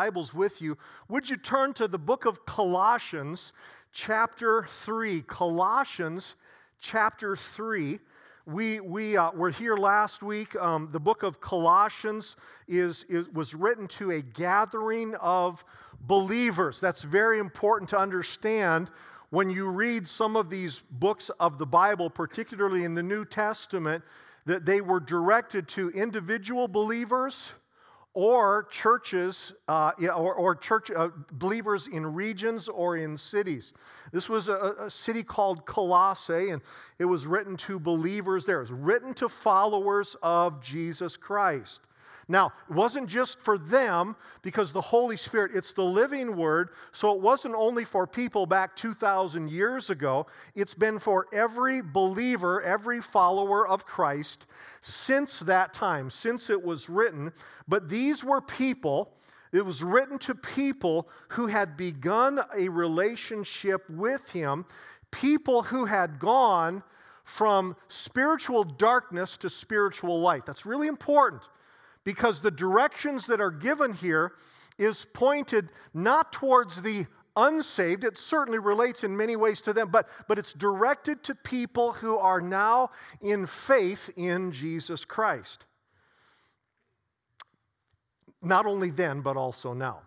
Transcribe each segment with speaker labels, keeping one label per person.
Speaker 1: Bibles with you, would you turn to the book of Colossians, chapter 3? Colossians, chapter 3. We, we uh, were here last week. Um, the book of Colossians is, is, was written to a gathering of believers. That's very important to understand when you read some of these books of the Bible, particularly in the New Testament, that they were directed to individual believers or churches uh, or, or, church uh, believers in regions or in cities. This was a, a, city called Colossae, and it was written to believers there. It was written to followers of Jesus Christ. Now, it wasn't just for them because the Holy Spirit, it's the living word. So it wasn't only for people back 2,000 years ago, it's been for every believer, every follower of Christ since that time, since it was written. But these were people. It was written to people who had begun a relationship with Him, people who had gone from spiritual darkness to spiritual light. That's really important because the directions that are given here is pointed not towards the unsaved. It certainly relates in many ways to them, but, but it's directed to people who are now in faith in Jesus Christ. Not only then, but also now.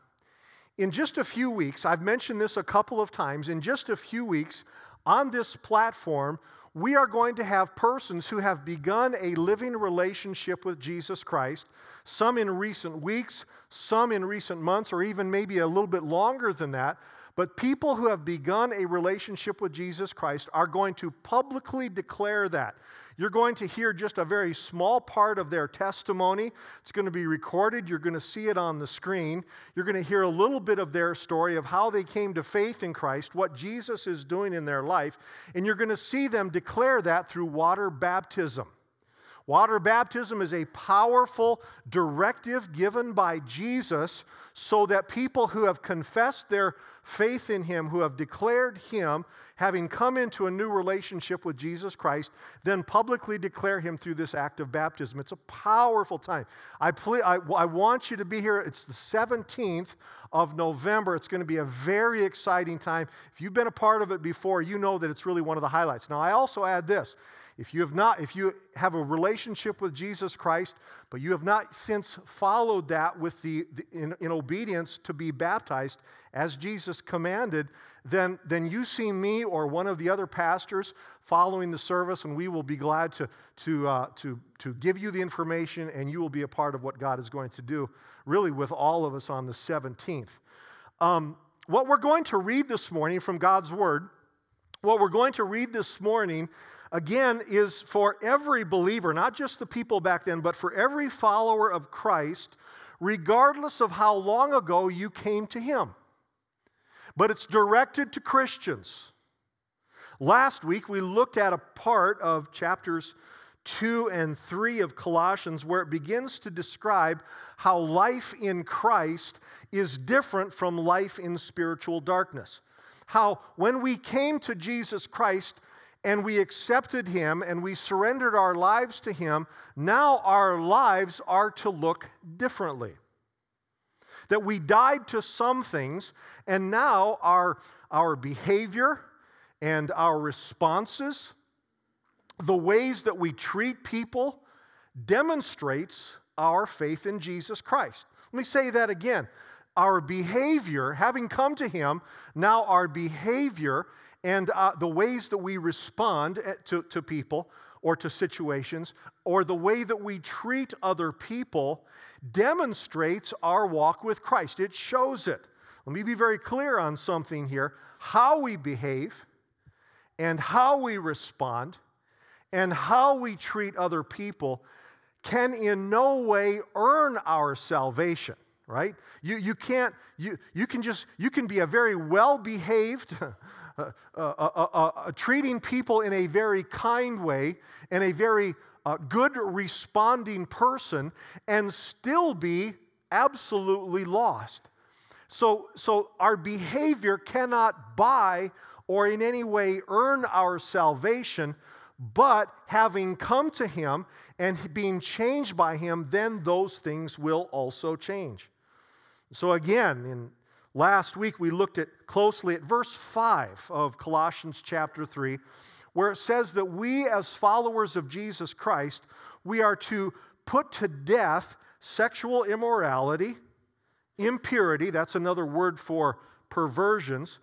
Speaker 1: In just a few weeks, I've mentioned this a couple of times, in just a few weeks on this platform, we are going to have persons who have begun a living relationship with Jesus Christ, some in recent weeks, some in recent months, or even maybe a little bit longer than that. But people who have begun a relationship with Jesus Christ are going to publicly declare that. You're going to hear just a very small part of their testimony. It's going to be recorded. You're going to see it on the screen. You're going to hear a little bit of their story of how they came to faith in Christ, what Jesus is doing in their life, and you're going to see them declare that through water baptism. Water baptism is a powerful directive given by Jesus so that people who have confessed their faith in Him, who have declared Him, having come into a new relationship with Jesus Christ, then publicly declare Him through this act of baptism. It's a powerful time. I, ple- I, I want you to be here. It's the 17th of November. It's going to be a very exciting time. If you've been a part of it before, you know that it's really one of the highlights. Now, I also add this if you have not, if you have a relationship with Jesus Christ, but you have not since followed that with the, the in, in, obedience to be baptized as Jesus commanded, then, then you see me or one of the other pastors following the service, and we will be glad to, to, uh, to, to give you the information, and you will be a part of what God is going to do, really, with all of us on the 17th. Um, what we're going to read this morning from God's Word, what we're going to read this morning again, is for every believer, not just the people back then, but for every follower of Christ, regardless of how long ago you came to Him. But it's directed to Christians. Last week, we looked at a part of chapters 2 and 3 of Colossians where it begins to describe how life in Christ is different from life in spiritual darkness. How when we came to Jesus Christ, and we accepted Him and we surrendered our lives to Him, now our lives are to look differently. That we died to some things, and now our, our behavior and our responses, the ways that we treat people, demonstrates our faith in Jesus Christ. Let me say that again. Our behavior, having come to Him, now our behavior and uh, the ways that we respond eh, to, to people or to situations or the way that we treat other people demonstrates our walk with Christ. It shows it. Let me be very clear on something here. How we behave and how we respond and how we treat other people can in no way earn our salvation right you, you can't you, you can just you can be a very well behaved uh, uh, uh, treating people in a very kind way and a very good responding person and still be absolutely lost. So, so our behavior cannot buy or in any way earn our salvation, but having come to Him and being changed by Him, then those things will also change. So, again, in last week we looked at closely at verse 5 of Colossians chapter 3, where it says that we, as followers of Jesus Christ, we are to put to death sexual immorality, impurity, that's another word for perversions,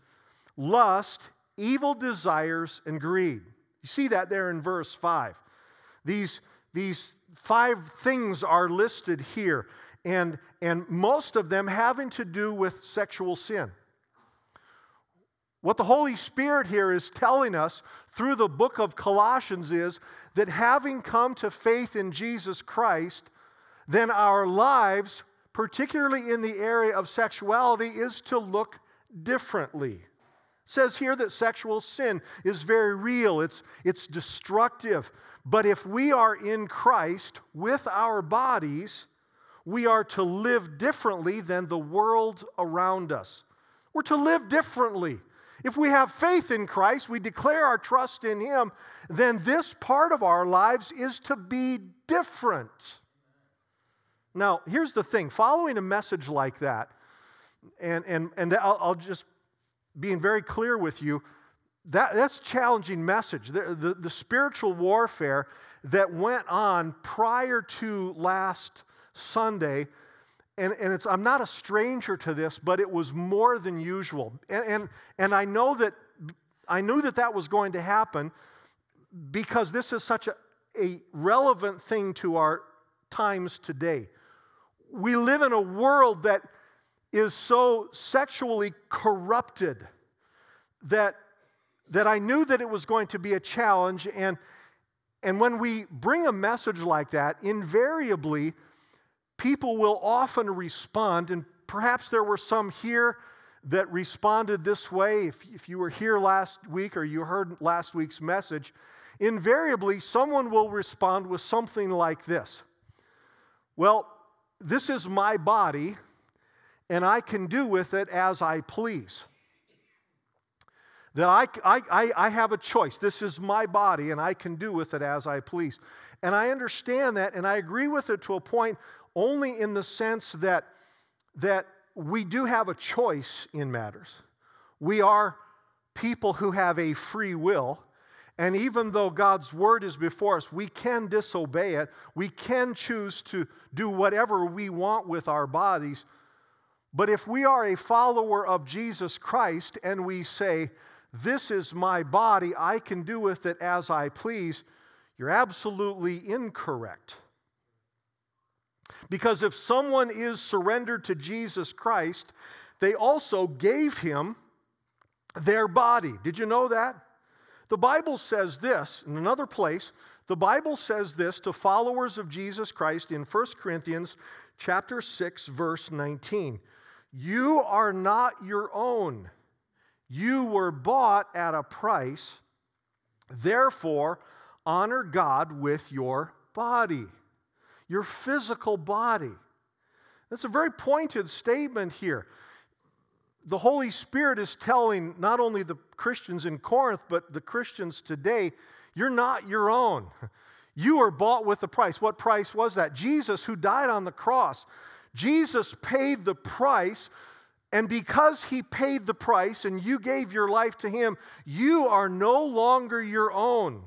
Speaker 1: lust, evil desires, and greed. You see that there in verse 5. These, these five things are listed here, and, and most of them having to do with sexual sin. What the Holy Spirit here is telling us through the book of Colossians is that having come to faith in Jesus Christ, then our lives, particularly in the area of sexuality, is to look differently. It says here that sexual sin is very real, it's, it's destructive. But if we are in Christ with our bodies, we are to live differently than the world around us. We're to live differently. If we have faith in Christ, we declare our trust in Him, then this part of our lives is to be different. Now, here's the thing following a message like that, and, and, and I'll, I'll just being very clear with you, that, that's challenging message. The, the, the, spiritual warfare that went on prior to last Sunday, and, and it's, I'm not a stranger to this, but it was more than usual. And, and, and I know that I knew that that was going to happen because this is such a, a relevant thing to our times today. We live in a world that is so sexually corrupted that that I knew that it was going to be a challenge. And, and when we bring a message like that, invariably, people will often respond. And perhaps there were some here that responded this way. If, if you were here last week or you heard last week's message, invariably, someone will respond with something like this Well, this is my body, and I can do with it as I please. That I, I, I have a choice. This is my body, and I can do with it as I please. And I understand that, and I agree with it to a point only in the sense that, that we do have a choice in matters. We are people who have a free will. And even though God's word is before us, we can disobey it. We can choose to do whatever we want with our bodies. But if we are a follower of Jesus Christ and we say, this is my body, I can do with it as I please, you're absolutely incorrect. Because if someone is surrendered to Jesus Christ, they also gave him their body. Did you know that? The Bible says this in another place. The Bible says this to followers of Jesus Christ in 1 Corinthians chapter 6 verse 19. You are not your own. You were bought at a price. Therefore, honor God with your body, your physical body. That's a very pointed statement here. The Holy Spirit is telling not only the Christians in Corinth, but the Christians today, you're not your own. You were bought with a price. What price was that? Jesus, who died on the cross. Jesus paid the price and because he paid the price and you gave your life to him, you are no longer your own.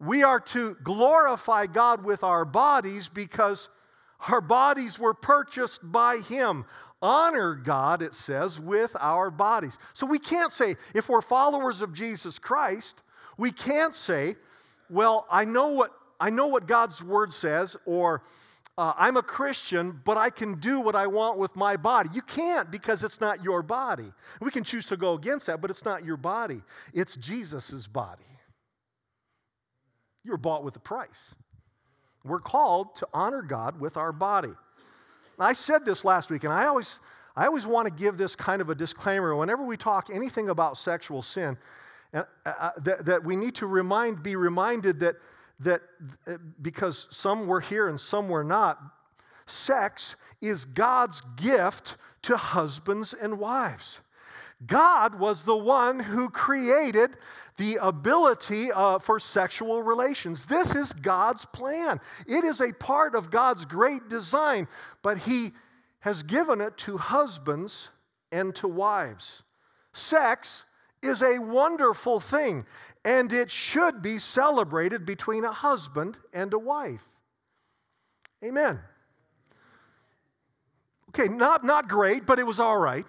Speaker 1: We are to glorify God with our bodies because our bodies were purchased by him. Honor God, it says, with our bodies. So we can't say, if we're followers of Jesus Christ, we can't say, well, I know what, I know what God's word says, or uh, I'm a Christian, but I can do what I want with my body. You can't because it's not your body. We can choose to go against that, but it's not your body, it's Jesus' body. You were bought with a price. We're called to honor God with our body. I said this last week, and I always, I always want to give this kind of a disclaimer whenever we talk anything about sexual sin, uh, uh, that, that we need to remind, be reminded that that uh, because some were here and some were not, sex is God's gift to husbands and wives. God was the one who created the ability uh, for sexual relations. This is God's plan. It is a part of God's great design, but He, has given it to husbands and to wives. Sex is a wonderful thing, and it should be celebrated between a husband and a wife. Amen. Okay, not, not great, but it was all right.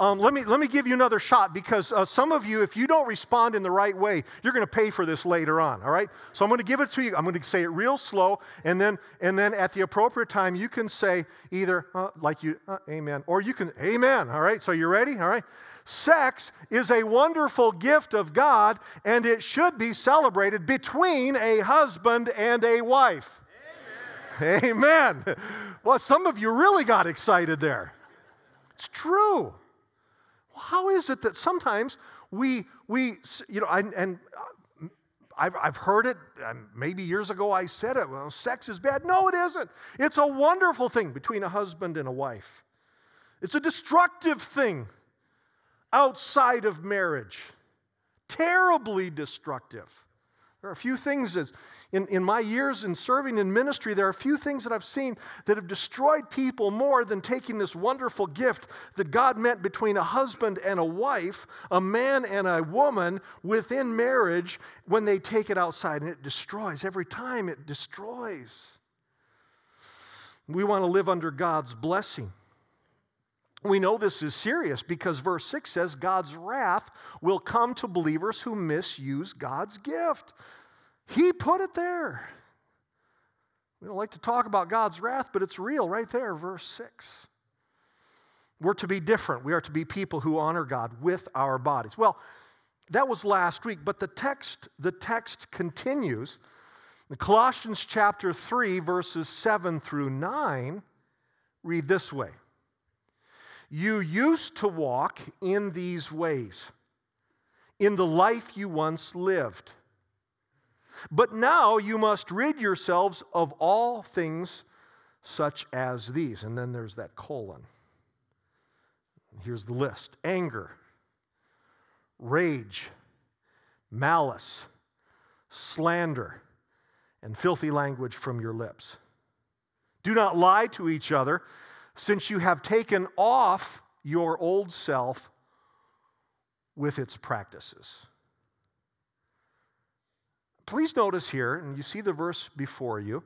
Speaker 1: Um, let, me, let me give you another shot because uh, some of you, if you don't respond in the right way, you're going to pay for this later on, all right? So I'm going to give it to you. I'm going to say it real slow, and then, and then at the appropriate time, you can say either uh, like you, uh, amen, or you can, amen, all right? So you ready? All right? Sex is a wonderful gift of God, and it should be celebrated between a husband and a wife. Amen. amen. Well, some of you really got excited there. It's true. How is it that sometimes we, we you know, and, and uh, I've, I've heard it, maybe years ago I said it, well, sex is bad. No, it isn't. It's a wonderful thing between a husband and a wife. It's a destructive thing outside of marriage, terribly destructive. There are a few things as in, in my years in serving in ministry, there are a few things that I've seen that have destroyed people more than taking this wonderful gift that God meant between a husband and a wife, a man and a woman within marriage, when they take it outside and it destroys. Every time it destroys. We want to live under God's blessing. We know this is serious because verse 6 says God's wrath will come to believers who misuse God's gift. He put it there. We don't like to talk about God's wrath, but it's real right there, verse 6. We're to be different. We are to be people who honor God with our bodies. Well, that was last week, but the text, the text continues. In Colossians chapter 3, verses 7 through 9, read this way. You used to walk in these ways, in the life you once lived but now you must rid yourselves of all things such as these. And then there's that colon. Here's the list anger, rage, malice, slander, and filthy language from your lips. Do not lie to each other, since you have taken off your old self with its practices. Please notice here, and you see the verse before you,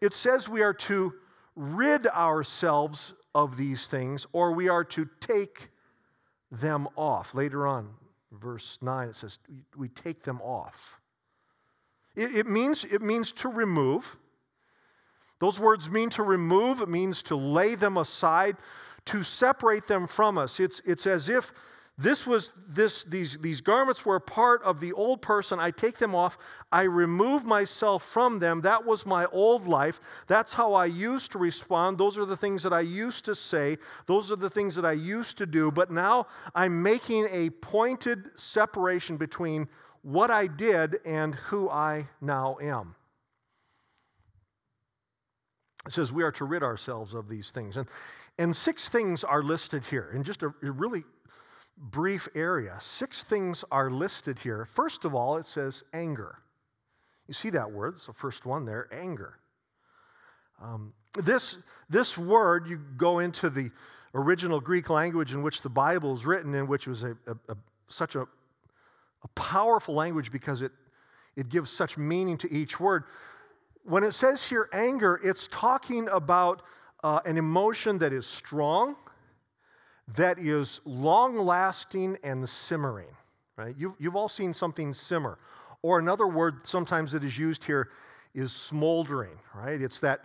Speaker 1: it says we are to rid ourselves of these things or we are to take them off. Later on, verse 9, it says we take them off. It, it, means, it means to remove. Those words mean to remove, it means to lay them aside, to separate them from us. It's, it's as if this was this these these garments were part of the old person. I take them off. I remove myself from them. That was my old life. That's how I used to respond. Those are the things that I used to say. Those are the things that I used to do. But now I'm making a pointed separation between what I did and who I now am. It says we are to rid ourselves of these things. And, and six things are listed here in just a really brief area. Six things are listed here. First of all, it says anger. You see that word? It's the first one there anger. Um, this, this word, you go into the original Greek language in which the Bible is written, in which was a, a, a such a, a powerful language because it, it gives such meaning to each word. When it says here anger, it's talking about uh, an emotion that is strong, that is long lasting and simmering. Right? You've, you've all seen something simmer. Or another word sometimes that is used here is smoldering, right? It's that,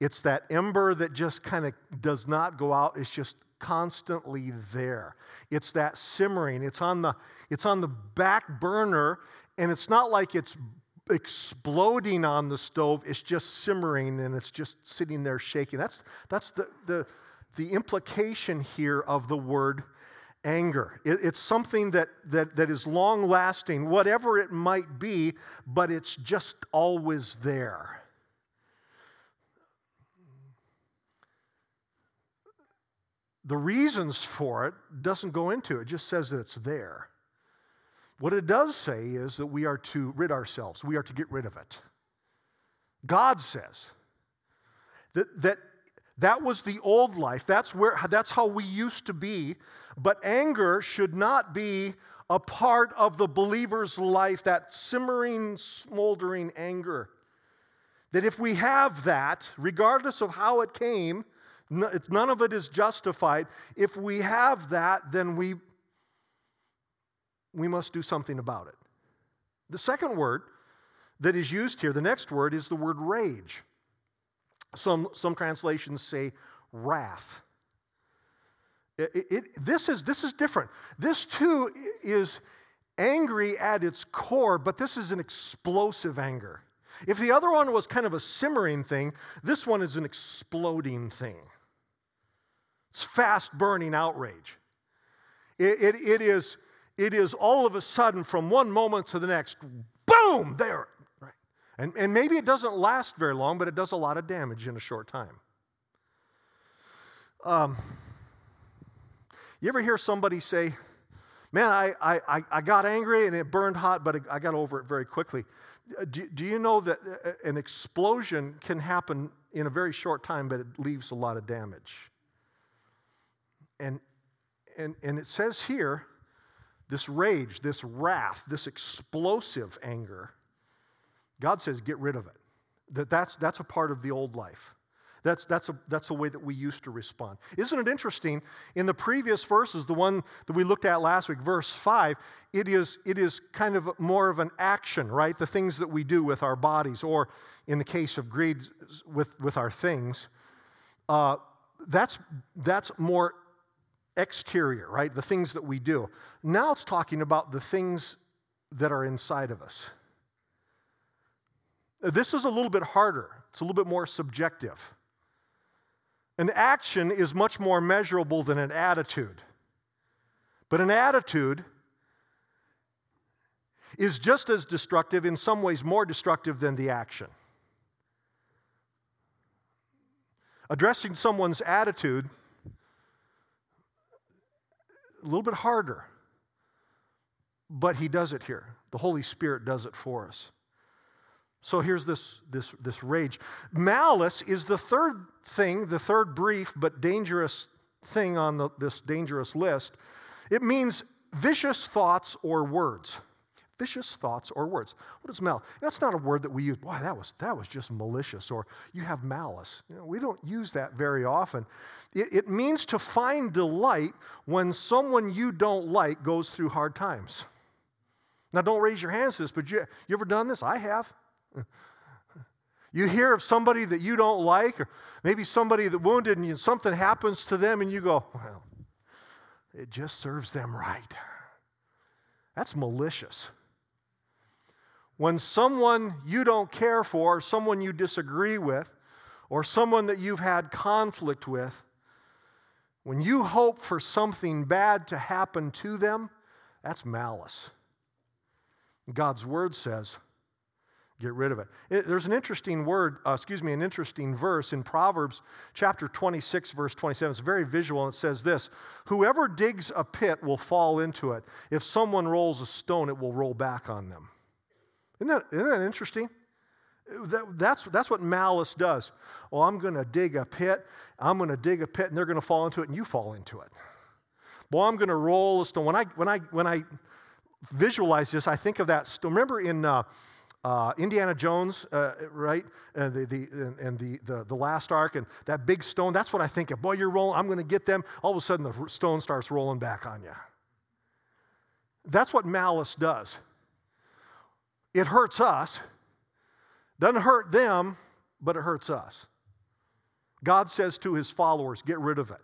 Speaker 1: it's that ember that just kind of does not go out, it's just constantly there. It's that simmering. It's on the, it's on the back burner, and it's not like it's exploding on the stove, it's just simmering and it's just sitting there shaking. That's, that's the, the, the implication here of the word anger. It, it's something that, that, that is long lasting, whatever it might be, but it's just always there. The reasons for it doesn't go into it, it just says that it's there. What it does say is that we are to rid ourselves, we are to get rid of it. God says that, that That was the old life. That's, where, that's how we used to be. But anger should not be a part of the believer's life, that simmering, smoldering anger. That if we have that, regardless of how it came, none of it is justified. If we have that, then we, we must do something about it. The second word that is used here, the next word, is the word rage. Some, some translations say wrath. It, it, this, is, this is different. This too is angry at its core, but this is an explosive anger. If the other one was kind of a simmering thing, this one is an exploding thing. It's fast burning outrage. It, it, it, is, it is all of a sudden, from one moment to the next, boom, there. And, and maybe it doesn't last very long, but it does a lot of damage in a short time. Um, you ever hear somebody say, Man, I, I, I got angry and it burned hot, but I got over it very quickly. Uh, do, do you know that uh, an explosion can happen in a very short time, but it leaves a lot of damage? And, and, and it says here this rage, this wrath, this explosive anger, God says, get rid of it. That that's, that's a part of the old life. That's, that's, a, that's a way that we used to respond. Isn't it interesting? In the previous verses, the one that we looked at last week, verse 5, it is, it is kind of more of an action, right? The things that we do with our bodies, or in the case of greed, with, with our things. Uh, that's, that's more exterior, right? The things that we do. Now it's talking about the things that are inside of us. This is a little bit harder, it's a little bit more subjective. An action is much more measurable than an attitude. But an attitude is just as destructive, in some ways more destructive than the action. Addressing someone's attitude a little bit harder, but he does it here. The Holy Spirit does it for us. So here's this, this, this rage. Malice is the third thing, the third brief but dangerous thing on the, this dangerous list. It means vicious thoughts or words. Vicious thoughts or words. What is malice? That's not a word that we use. Boy, that was, that was just malicious, or you have malice. You know, we don't use that very often. It, it means to find delight when someone you don't like goes through hard times. Now, don't raise your hands to this, but you, you ever done this? I have. You hear of somebody that you don't like, or maybe somebody that wounded and something happens to them, and you go, well, it just serves them right. That's malicious. When someone you don't care for, someone you disagree with, or someone that you've had conflict with, when you hope for something bad to happen to them, that's malice. God's word says, get rid of it. it there's an interesting word, uh, excuse me, an interesting verse in Proverbs chapter 26, verse 27. It's very visual, and it says this Whoever digs a pit will fall into it. If someone rolls a stone, it will roll back on them. Isn't that, isn't that interesting? That, that's, that's what malice does. Well, I'm going to dig a pit. I'm going to dig a pit, and they're going to fall into it, and you fall into it. Well, I'm going to roll a stone. When I, when I, when I visualize this, I think of that stone. Remember in uh, uh, Indiana Jones, uh, right? And, the, the, and the, the, the Lost Ark, and that big stone, that's what I think of. Boy, you're rolling, I'm going to get them. All of a sudden, the stone starts rolling back on you. That's what malice does. It hurts us. Doesn't hurt them, but it hurts us. God says to his followers, get rid of it.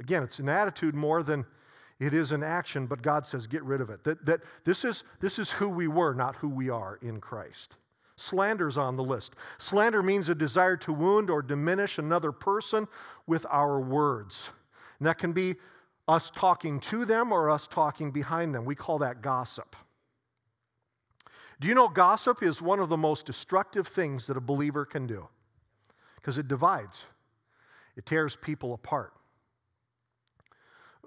Speaker 1: Again, it's an attitude more than it is an action, but God says, get rid of it. That, that this, is, this is who we were, not who we are in Christ. Slander's on the list. Slander means a desire to wound or diminish another person with our words. And that can be us talking to them or us talking behind them. We call that gossip. Do you know gossip is one of the most destructive things that a believer can do? Because it divides, it tears people apart.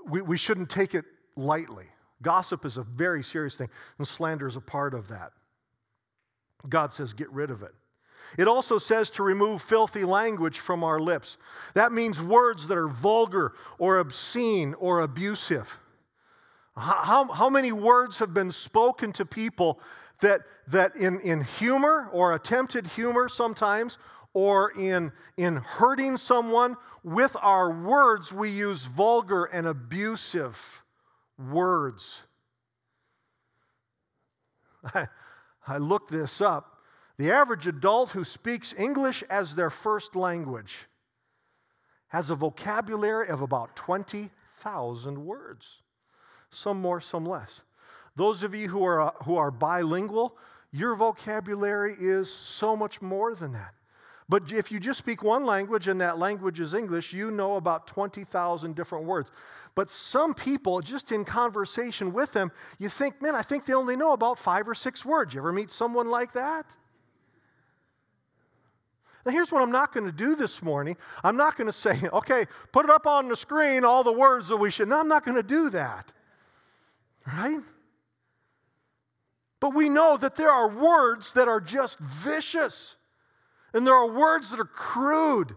Speaker 1: We, we shouldn't take it lightly. Gossip is a very serious thing, and slander is a part of that. God says, get rid of it. It also says to remove filthy language from our lips. That means words that are vulgar or obscene or abusive. How, how many words have been spoken to people that, that in, in humor or attempted humor sometimes, or in, in hurting someone, with our words, we use vulgar and abusive words. I, I looked this up. The average adult who speaks English as their first language has a vocabulary of about 20,000 words. Some more, some less. Those of you who are, who are bilingual, your vocabulary is so much more than that. But if you just speak one language and that language is English, you know about 20,000 different words. But some people, just in conversation with them, you think, man, I think they only know about five or six words. You ever meet someone like that? Now, here's what I'm not going to do this morning. I'm not going to say, okay, put it up on the screen, all the words that we should. No, I'm not going to do that. Right? But we know that there are words that are just vicious, and there are words that are crude,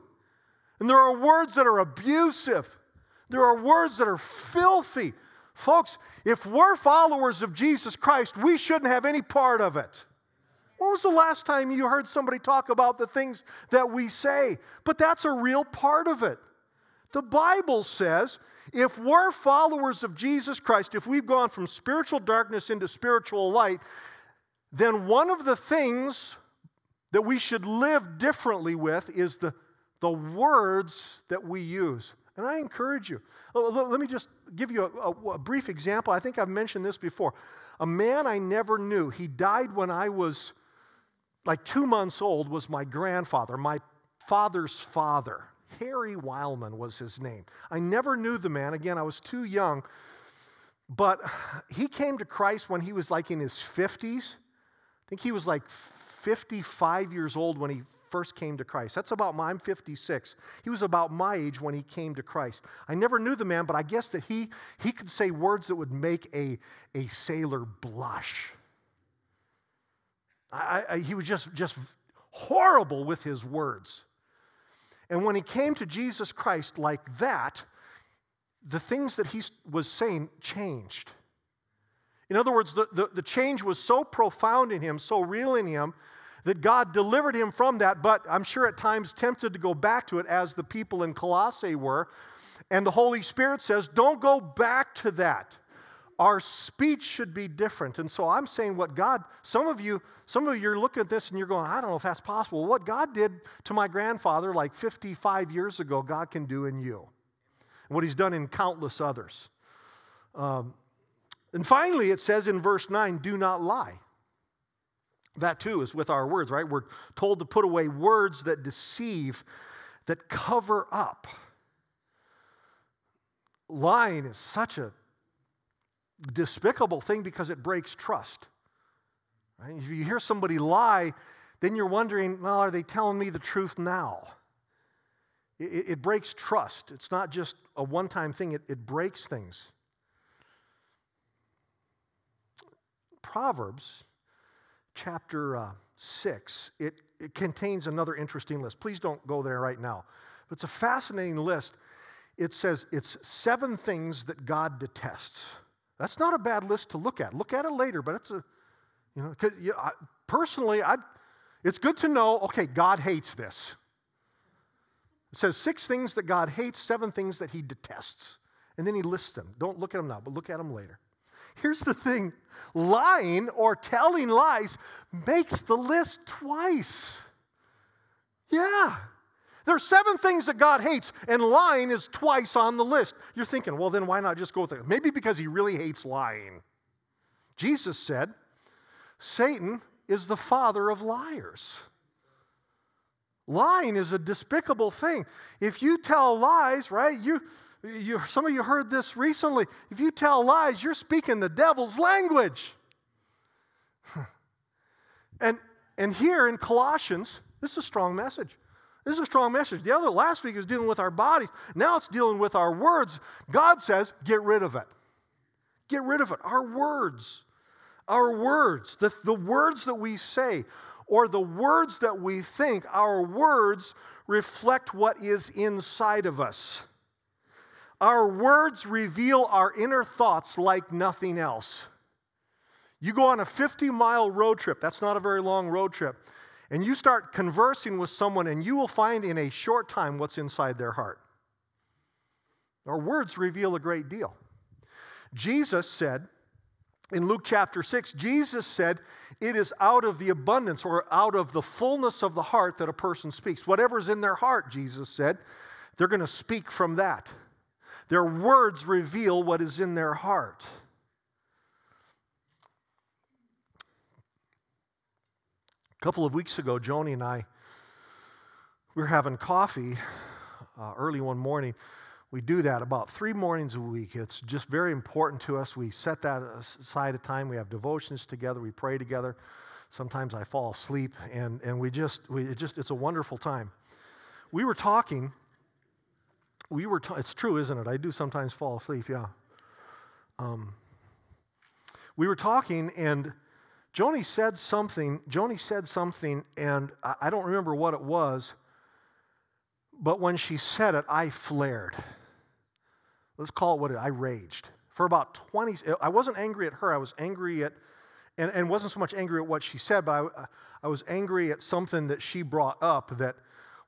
Speaker 1: and there are words that are abusive, there are words that are filthy. Folks, if we're followers of Jesus Christ, we shouldn't have any part of it. When was the last time you heard somebody talk about the things that we say? But that's a real part of it. The Bible says if we're followers of Jesus Christ, if we've gone from spiritual darkness into spiritual light, then one of the things that we should live differently with is the, the words that we use. And I encourage you. Uh, let me just give you a, a, a, brief example. I think I've mentioned this before. A man I never knew, he died when I was like two months old, was my grandfather, my father's father. Harry Weilman was his name. I never knew the man. Again, I was too young. But he came to Christ when he was like in his 50s. I think he was like 55 years old when he first came to Christ. That's about my, I'm 56. He was about my age when he came to Christ. I never knew the man, but I guess that he, he could say words that would make a, a sailor blush. I, I, he was just, just horrible with his words. And when he came to Jesus Christ like that, the things that he was saying changed. In other words, the, the, the, change was so profound in him, so real in him, that God delivered him from that, but I'm sure at times tempted to go back to it as the people in Colossae were. And the Holy Spirit says, don't go back to that our speech should be different. And so I'm saying what God, some of you, some of you are looking at this and you're going, I don't know if that's possible. What God did to my grandfather like 55 years ago, God can do in you. And what he's done in countless others. Um, and finally, it says in verse 9, do not lie. That too is with our words, right? We're told to put away words that deceive, that cover up. Lying is such a despicable thing because it breaks trust. Right? If you hear somebody lie, then you're wondering, well, are they telling me the truth now? It, it breaks trust. It's not just a one time thing, it, it breaks things. Proverbs chapter uh, 6, it, it contains another interesting list. Please don't go there right now. But it's a fascinating list. It says it's seven things that God detests. That's not a bad list to look at. Look at it later, but it's a, you know, cause, you I, personally, i it's good to know, okay, God hates this. It says six things that God hates, seven things that he detests. And then he lists them. Don't look at them now, but look at them later. Here's the thing lying or telling lies makes the list twice. Yeah. There are seven things that God hates, and lying is twice on the list. You're thinking, well, then why not just go with it? Maybe because he really hates lying. Jesus said, Satan is the father of liars. Lying is a despicable thing. If you tell lies, right, you, you, some of you heard this recently. If you tell lies, you're speaking the devil's language. and, and here in Colossians, this is a strong message. This is a strong message. The other last week was dealing with our bodies. Now it's dealing with our words. God says, get rid of it. Get rid of it. Our words. Our words. The, the words that we say. or the words that we think, our words reflect what is inside of us. Our words reveal our inner thoughts like nothing else. You go on a 50 mile road trip, that's not a very long road trip, and you start conversing with someone, and you will find in a short time what's inside their heart. Our words reveal a great deal. Jesus said, in Luke chapter 6, Jesus said, It is out of the abundance or out of the fullness of the heart that a person speaks. Whatever's in their heart, Jesus said, they're going to speak from that. Their words reveal what is in their heart. A couple of weeks ago, Joni and I we were having coffee uh, early one morning we do that about three mornings a week. It's just very important to us. We set that aside a time. We have devotions together. We pray together. Sometimes I fall asleep, and, and we just, we, it just, it's a wonderful time. We were talking. We were, ta- it's true, isn't it? I do sometimes fall asleep, yeah. Um, we were talking, and Joni said something. Joni said something, and I, I don't remember what it was, but when she said it, I flared let's call it what it, I raged. For about 20, I wasn't angry at her, I was angry at, and, and wasn't so much angry at what she said, but I, I was angry at something that she brought up that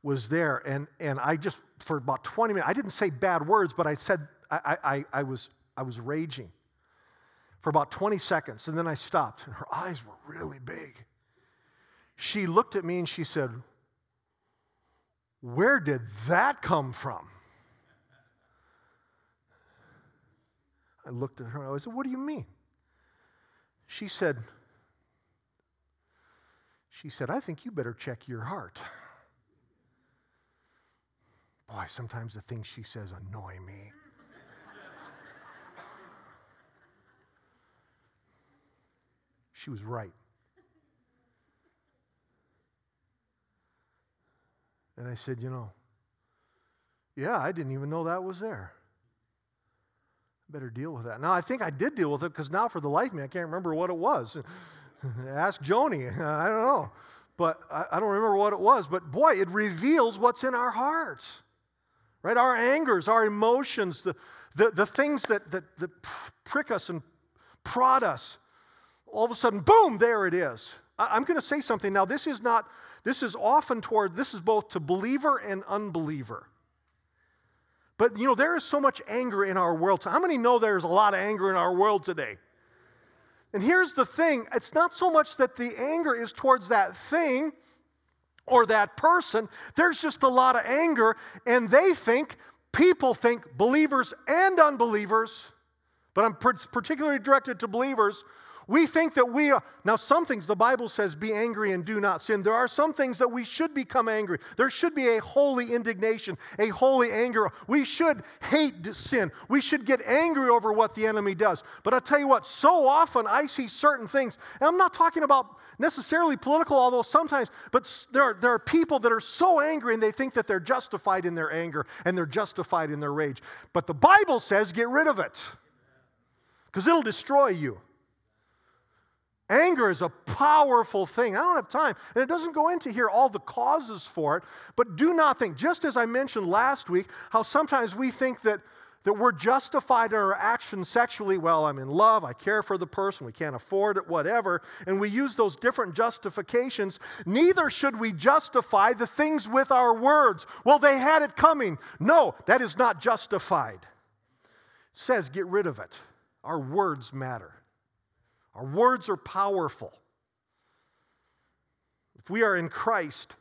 Speaker 1: was there. And, and I just, for about 20 minutes, I didn't say bad words, but I said, I, I, I, was, I was raging for about 20 seconds, and then I stopped, and her eyes were really big. She looked at me and she said, Where did that come from? I looked at her. I said, What do you mean? She said, She said, I think you better check your heart. Boy, sometimes the things she says annoy me. she was right. And I said, You know, yeah, I didn't even know that was there better deal with that. Now, I think I did deal with it because now, for the life of me, I can't remember what it was. Ask Joni. I don't know. But I, I don't remember what it was. But boy, it reveals what's in our hearts, right? Our angers, our emotions, the, the, the things that, that, that prick us and prod us. All of a sudden, boom, there it is. I, I'm going to say something. Now, this is not, this is often toward, this is both to believer and unbeliever. But you know, there is so much anger in our world. How many know there's a lot of anger in our world today? And here's the thing it's not so much that the anger is towards that thing or that person, there's just a lot of anger, and they think, people think, believers and unbelievers, but I'm particularly directed to believers we think that we are, now some things the Bible says be angry and do not sin. There are some things that we should become angry. There should be a holy indignation, a holy anger. We should hate sin. We should get angry over what the enemy does. But I'll tell you what, so often I see certain things, and I'm not talking about necessarily political, although sometimes, but there are, there are people that are so angry and they think that they're justified in their anger and they're justified in their rage. But the Bible says get rid of it because it'll destroy you. Anger is a powerful thing. I don't have time. And it doesn't go into here all the causes for it. But do not think, just as I mentioned last week, how sometimes we think that, that we're justified in our actions sexually. Well, I'm in love, I care for the person, we can't afford it, whatever. And we use those different justifications. Neither should we justify the things with our words. Well, they had it coming. No, that is not justified. It says, get rid of it. Our words matter. Our words are powerful. If we are in Christ,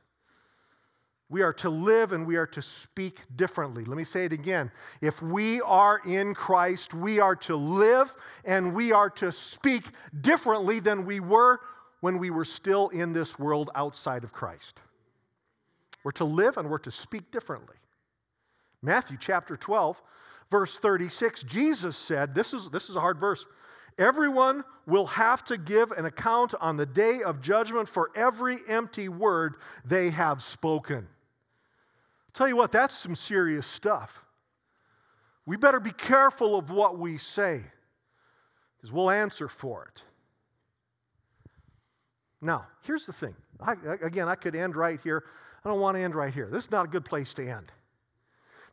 Speaker 1: we are to live and we are to speak differently. Let me say it again. If we are in Christ, we are to live and we are to speak differently than we were when we were still in this world outside of Christ. We're to live and we're to speak differently. Matthew chapter 12, verse 36, Jesus said, this is, this is a hard verse. Everyone will have to give an account on the day of judgment for every empty word they have spoken. I'll tell you what, that's some serious stuff. We better be careful of what we say because we'll answer for it. Now, here's the thing. I, again, I could end right here. I don't want to end right here. This is not a good place to end.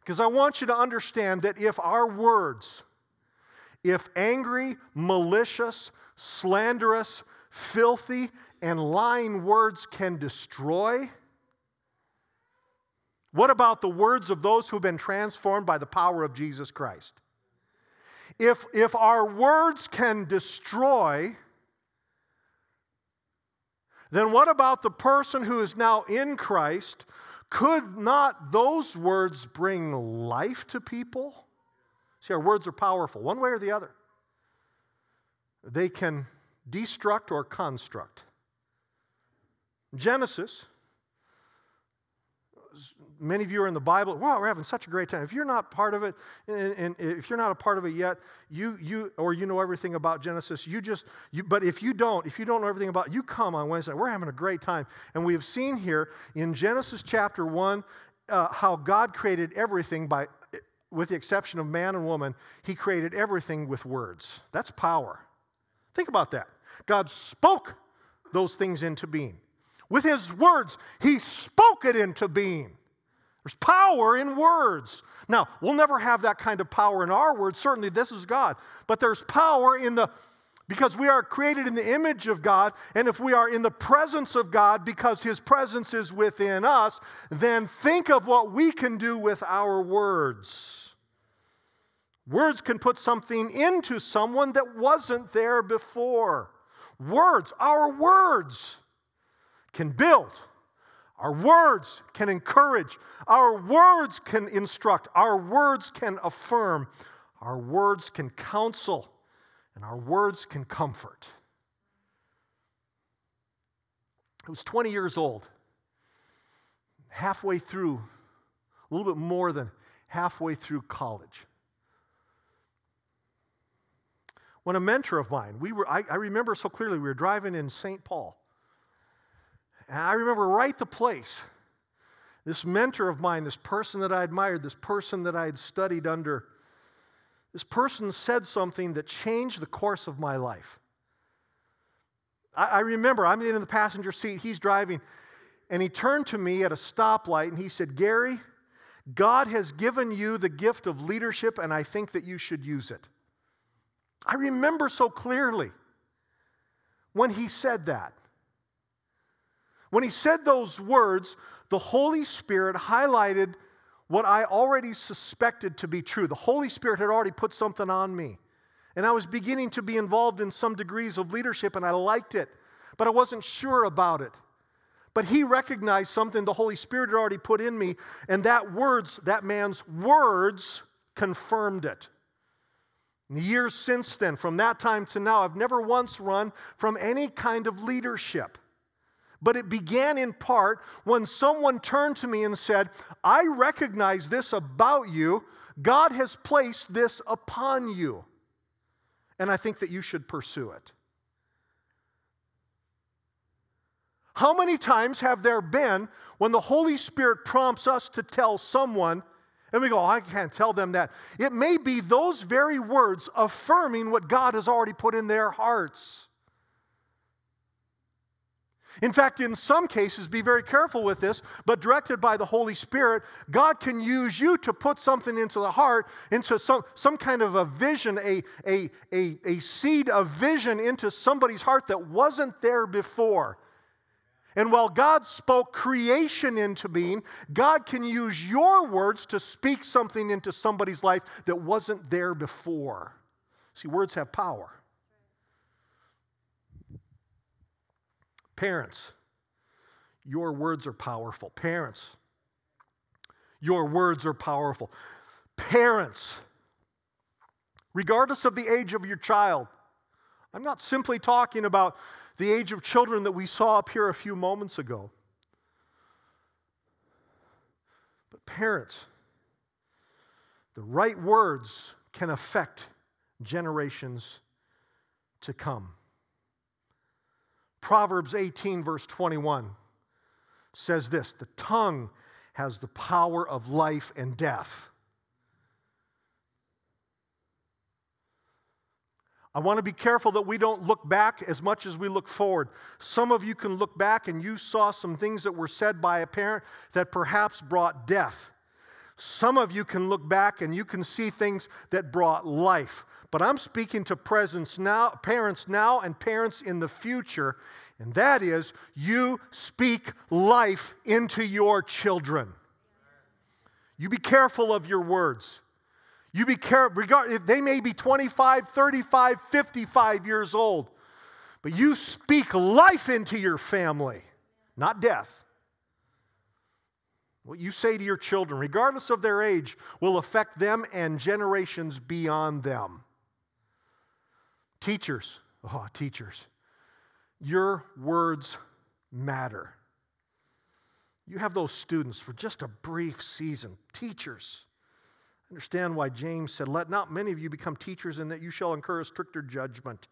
Speaker 1: Because I want you to understand that if our words, if angry, malicious, slanderous, filthy, and lying words can destroy, what about the words of those who've been transformed by the power of Jesus Christ? If, if our words can destroy, then what about the person who is now in Christ? Could not those words bring life to people? See, our words are powerful, one way or the other. They can destruct or construct. Genesis many of you are in the Bible. Wow, we're having such a great time. If you're not part of it, and, if you're not a part of it yet, you you or you know everything about Genesis. You just you. But if you don't, if you don't know everything about, you come on Wednesday. We're having a great time, and we have seen here in Genesis chapter one uh, how God created everything by, with the exception of man and woman, He created everything with words. That's power. Think about that. God spoke those things into being. With his words, he spoke it into being. There's power in words. Now, we'll never have that kind of power in our words. Certainly, this is God. But there's power in the, because we are created in the image of God, and if we are in the presence of God because His presence is within us, then think of what we can do with our words. Words can put something into someone that wasn't there before. Words, our words, can build our words can encourage. Our words can instruct. Our words can affirm. Our words can counsel. And our words can comfort. I was 20 years old, halfway through, a little bit more than halfway through college. When a mentor of mine, we were, I, I remember so clearly, we were driving in St. Paul and I remember right the place. This mentor of mine, this person that I admired, this person that I had studied under, this person said something that changed the course of my life. I, I remember I'm in the passenger seat, he's driving, and he turned to me at a stoplight and he said, Gary, God has given you the gift of leadership, and I think that you should use it. I remember so clearly when he said that. When he said those words, the Holy Spirit highlighted what I already suspected to be true. The Holy Spirit had already put something on me. And I was beginning to be involved in some degrees of leadership, and I liked it, but I wasn't sure about it. But he recognized something the Holy Spirit had already put in me, and that words, that man's words, confirmed it. In the years since then, from that time to now, I've never once run from any kind of leadership. But it began in part when someone turned to me and said, I recognize this about you. God has placed this upon you. And I think that you should pursue it. How many times have there been when the Holy Spirit prompts us to tell someone, and we go, oh, I can't tell them that? It may be those very words affirming what God has already put in their hearts. In fact, in some cases, be very careful with this, but directed by the Holy Spirit, God can use you to put something into the heart, into some, some kind of a vision, a, a, a, a seed of vision into somebody's heart that wasn't there before. And while God spoke creation into being, God can use your words to speak something into somebody's life that wasn't there before. See, words have power. Parents, your words are powerful. Parents, your words are powerful. Parents, regardless of the age of your child, I'm not simply talking about the age of children that we saw up here a few moments ago. But parents, the right words can affect generations to come. Proverbs 18, verse 21 says this The tongue has the power of life and death. I want to be careful that we don't look back as much as we look forward. Some of you can look back and you saw some things that were said by a parent that perhaps brought death. Some of you can look back and you can see things that brought life. But I'm speaking to presence now, parents now and parents in the future, and that is you speak life into your children. You be careful of your words. You be careful, regard, they may be 25, 35, 55 years old, but you speak life into your family, not death. What you say to your children, regardless of their age, will affect them and generations beyond them. Teachers, oh, teachers, your words matter. You have those students for just a brief season. Teachers, Understand why James said, Let not many of you become teachers, and that you shall incur a stricter judgment.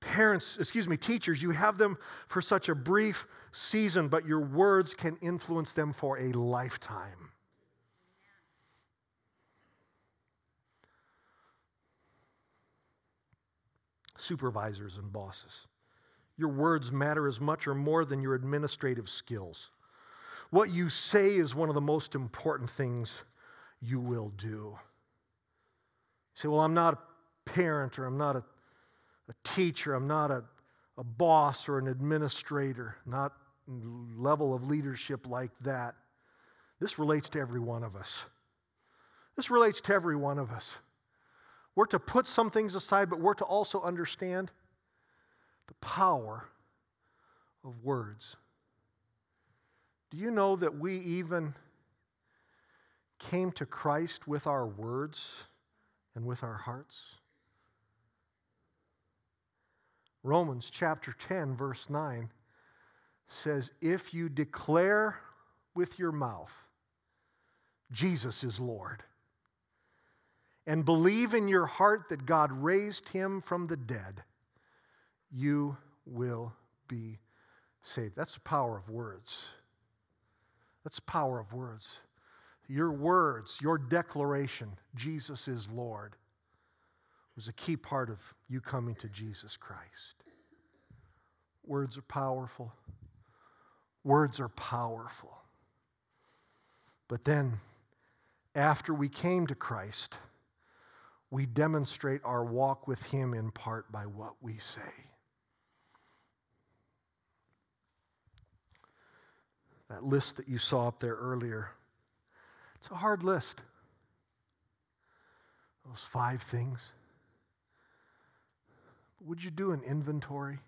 Speaker 1: Parents, excuse me, teachers, you have them for such a brief season, but your words can influence them for a lifetime. Supervisors and bosses, your words matter as much or more than your administrative skills. What you say is one of the most important things you will do. You say, Well, I'm not a parent, or I'm not a, a teacher, I'm not a, a boss or an administrator, not level of leadership like that. This relates to every one of us. This relates to every one of us. We're to put some things aside, but we're to also understand the power of words. Do you know that we even came to Christ with our words and with our hearts? Romans chapter 10, verse 9 says, If you declare with your mouth, Jesus is Lord, and believe in your heart that God raised him from the dead, you will be saved. That's the power of words. That's the power of words your words, your declaration, Jesus is Lord, was a key part of you coming to Jesus Christ. Words are powerful. Words are powerful. But then, after we came to Christ, we demonstrate our walk with Him in part by what we say. That list that you saw up there earlier it's a hard list. Those five things. Would you do an inventory?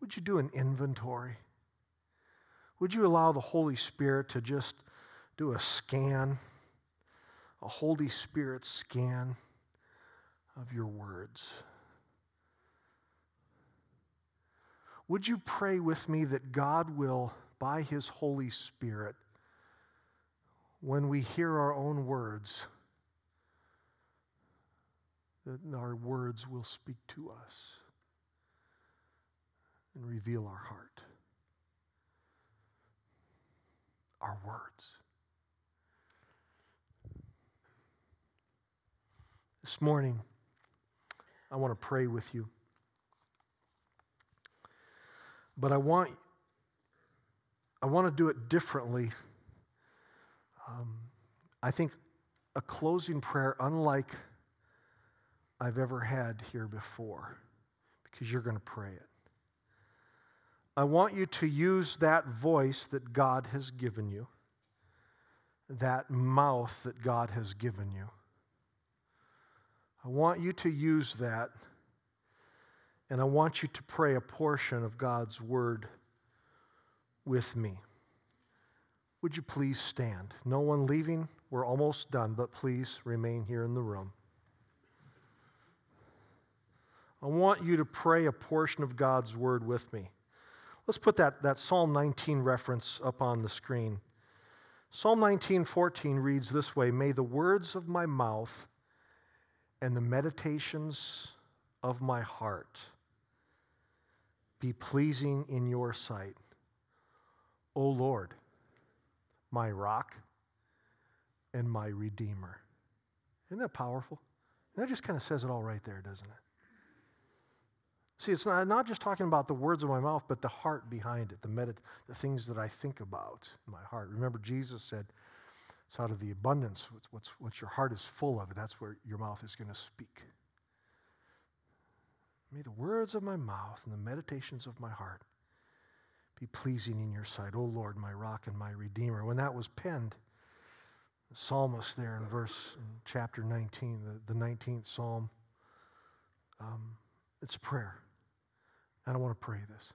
Speaker 1: Would you do an inventory? Would you allow the Holy Spirit to just do a scan, a Holy Spirit scan of your words? Would you pray with me that God will, by His Holy Spirit, when we hear our own words, that our words will speak to us and reveal our heart. Our words. This morning, I want to pray with you. But I want, I want to do it differently um, I think a closing prayer unlike I've ever had here before, because you're going to pray it. I want you to use that voice that God has given you, that mouth that God has given you. I want you to use that, and I want you to pray a portion of God's word with me. Would you please stand? No one leaving. We're almost done, but please remain here in the room. I want you to pray a portion of God's word with me. Let's put that, that Psalm 19 reference up on the screen. Psalm 19:14 reads this way, "May the words of my mouth and the meditations of my heart be pleasing in your sight, O Lord, my rock and my redeemer. Isn't that powerful? That just kind of says it all right there, doesn't it? See, it's not, not just talking about the words of my mouth, but the heart behind it, the, medit- the things that I think about in my heart. Remember, Jesus said, it's out of the abundance, what's, what's, what your heart is full of, that's where your mouth is going to speak. May the words of my mouth and the meditations of my heart be pleasing in your sight, O Lord, my rock and my redeemer. When that was penned, the psalmist there in verse in chapter 19, the, the 19th psalm, um, it's a prayer. And I want to pray this.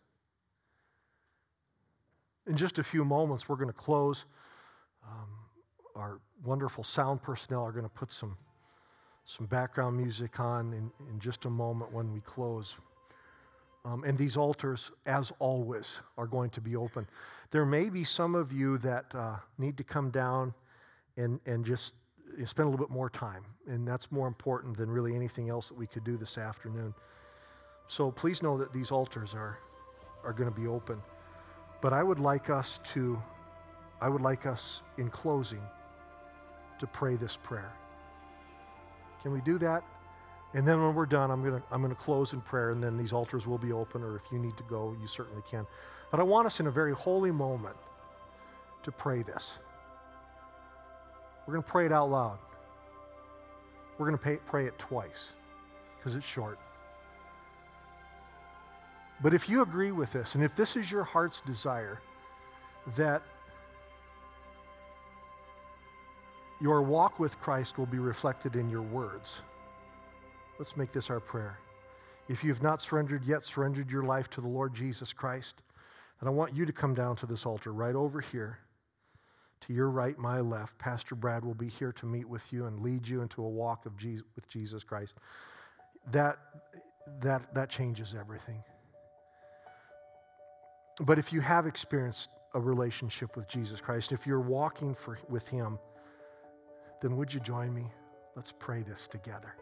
Speaker 1: In just a few moments, we're going to close. Um, our wonderful sound personnel are going to put some, some background music on in, in just a moment when we close. Um, and these altars, as always, are going to be open. There may be some of you that uh, need to come down and, and just spend a little bit more time. And that's more important than really anything else that we could do this afternoon. So please know that these altars are, are going to be open. But I would like us to, I would like us in closing to pray this prayer. Can we do that? And then when we're done, I'm going to, I'm going to close in prayer, and then these altars will be open, or if you need to go, you certainly can. But I want us in a very holy moment to pray this. We're going to pray it out loud. We're going to pay, pray it twice because it's short. But if you agree with this, and if this is your heart's desire, that your walk with Christ will be reflected in your words, let's make this our prayer. If you have not surrendered yet, surrendered your life to the Lord Jesus Christ, and I want you to come down to this altar right over here. To your right, my left, Pastor Brad will be here to meet with you and lead you into a walk of Jesus, with Jesus Christ. That, that, that changes everything. But if you have experienced a relationship with Jesus Christ, if you're walking for, with Him, then would you join me? Let's pray this together.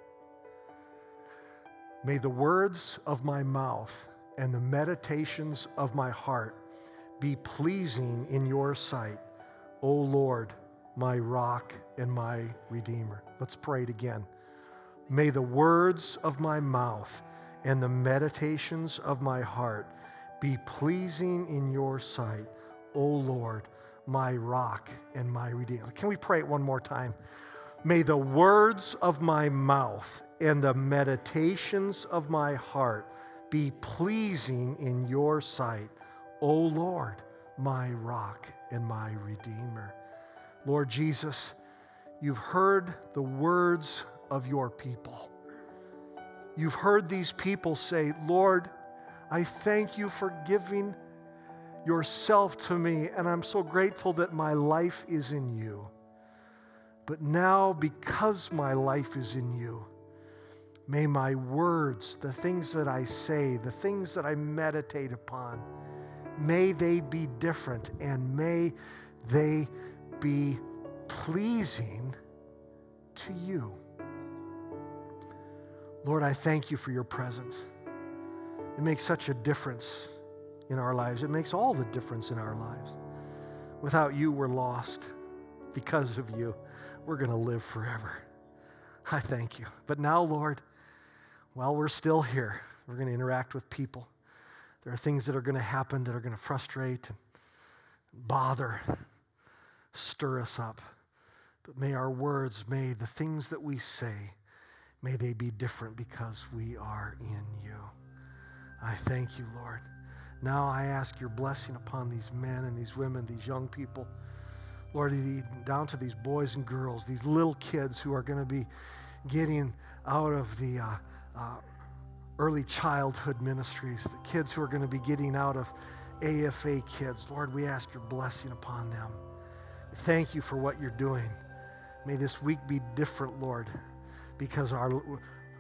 Speaker 1: May the words of my mouth and the meditations of my heart be pleasing in your sight, O Lord, my rock and my redeemer. Let's pray it again. May the words of my mouth and the meditations of my heart be pleasing in your sight, O Lord, my rock and my redeemer. Can we pray it one more time? May the words of my mouth and the meditations of my heart be pleasing in your sight, O Lord, my rock and my redeemer. Lord Jesus, you've heard the words of your people. You've heard these people say, Lord, I thank you for giving yourself to me, and I'm so grateful that my life is in you. But now, because my life is in you, may my words, the things that I say, the things that I meditate upon, may they be different and may they be pleasing to you. Lord, I thank you for your presence. It makes such a difference in our lives. It makes all the difference in our lives. Without you, we're lost. Because of you, we're going to live forever. I thank you. But now, Lord, while we're still here, we're going to interact with people. There are things that are going to happen that are going to frustrate and bother, stir us up. But may our words, may the things that we say, may they be different because we are in you. I thank you, Lord. Now I ask your blessing upon these men and these women, these young people. Lord, down to these boys and girls, these little kids who are going to be getting out of the uh, uh, early childhood ministries, the kids who are going to be getting out of AFA kids. Lord, we ask your blessing upon them. Thank you for what you're doing. May this week be different, Lord, because our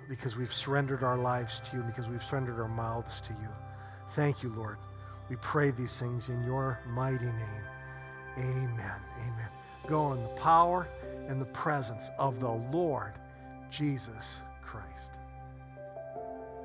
Speaker 1: because we've surrendered our lives to you, because we've surrendered our mouths to you. Thank you, Lord. We pray these things in your mighty name. Amen. Amen. Go in the power and the presence of the Lord Jesus Christ.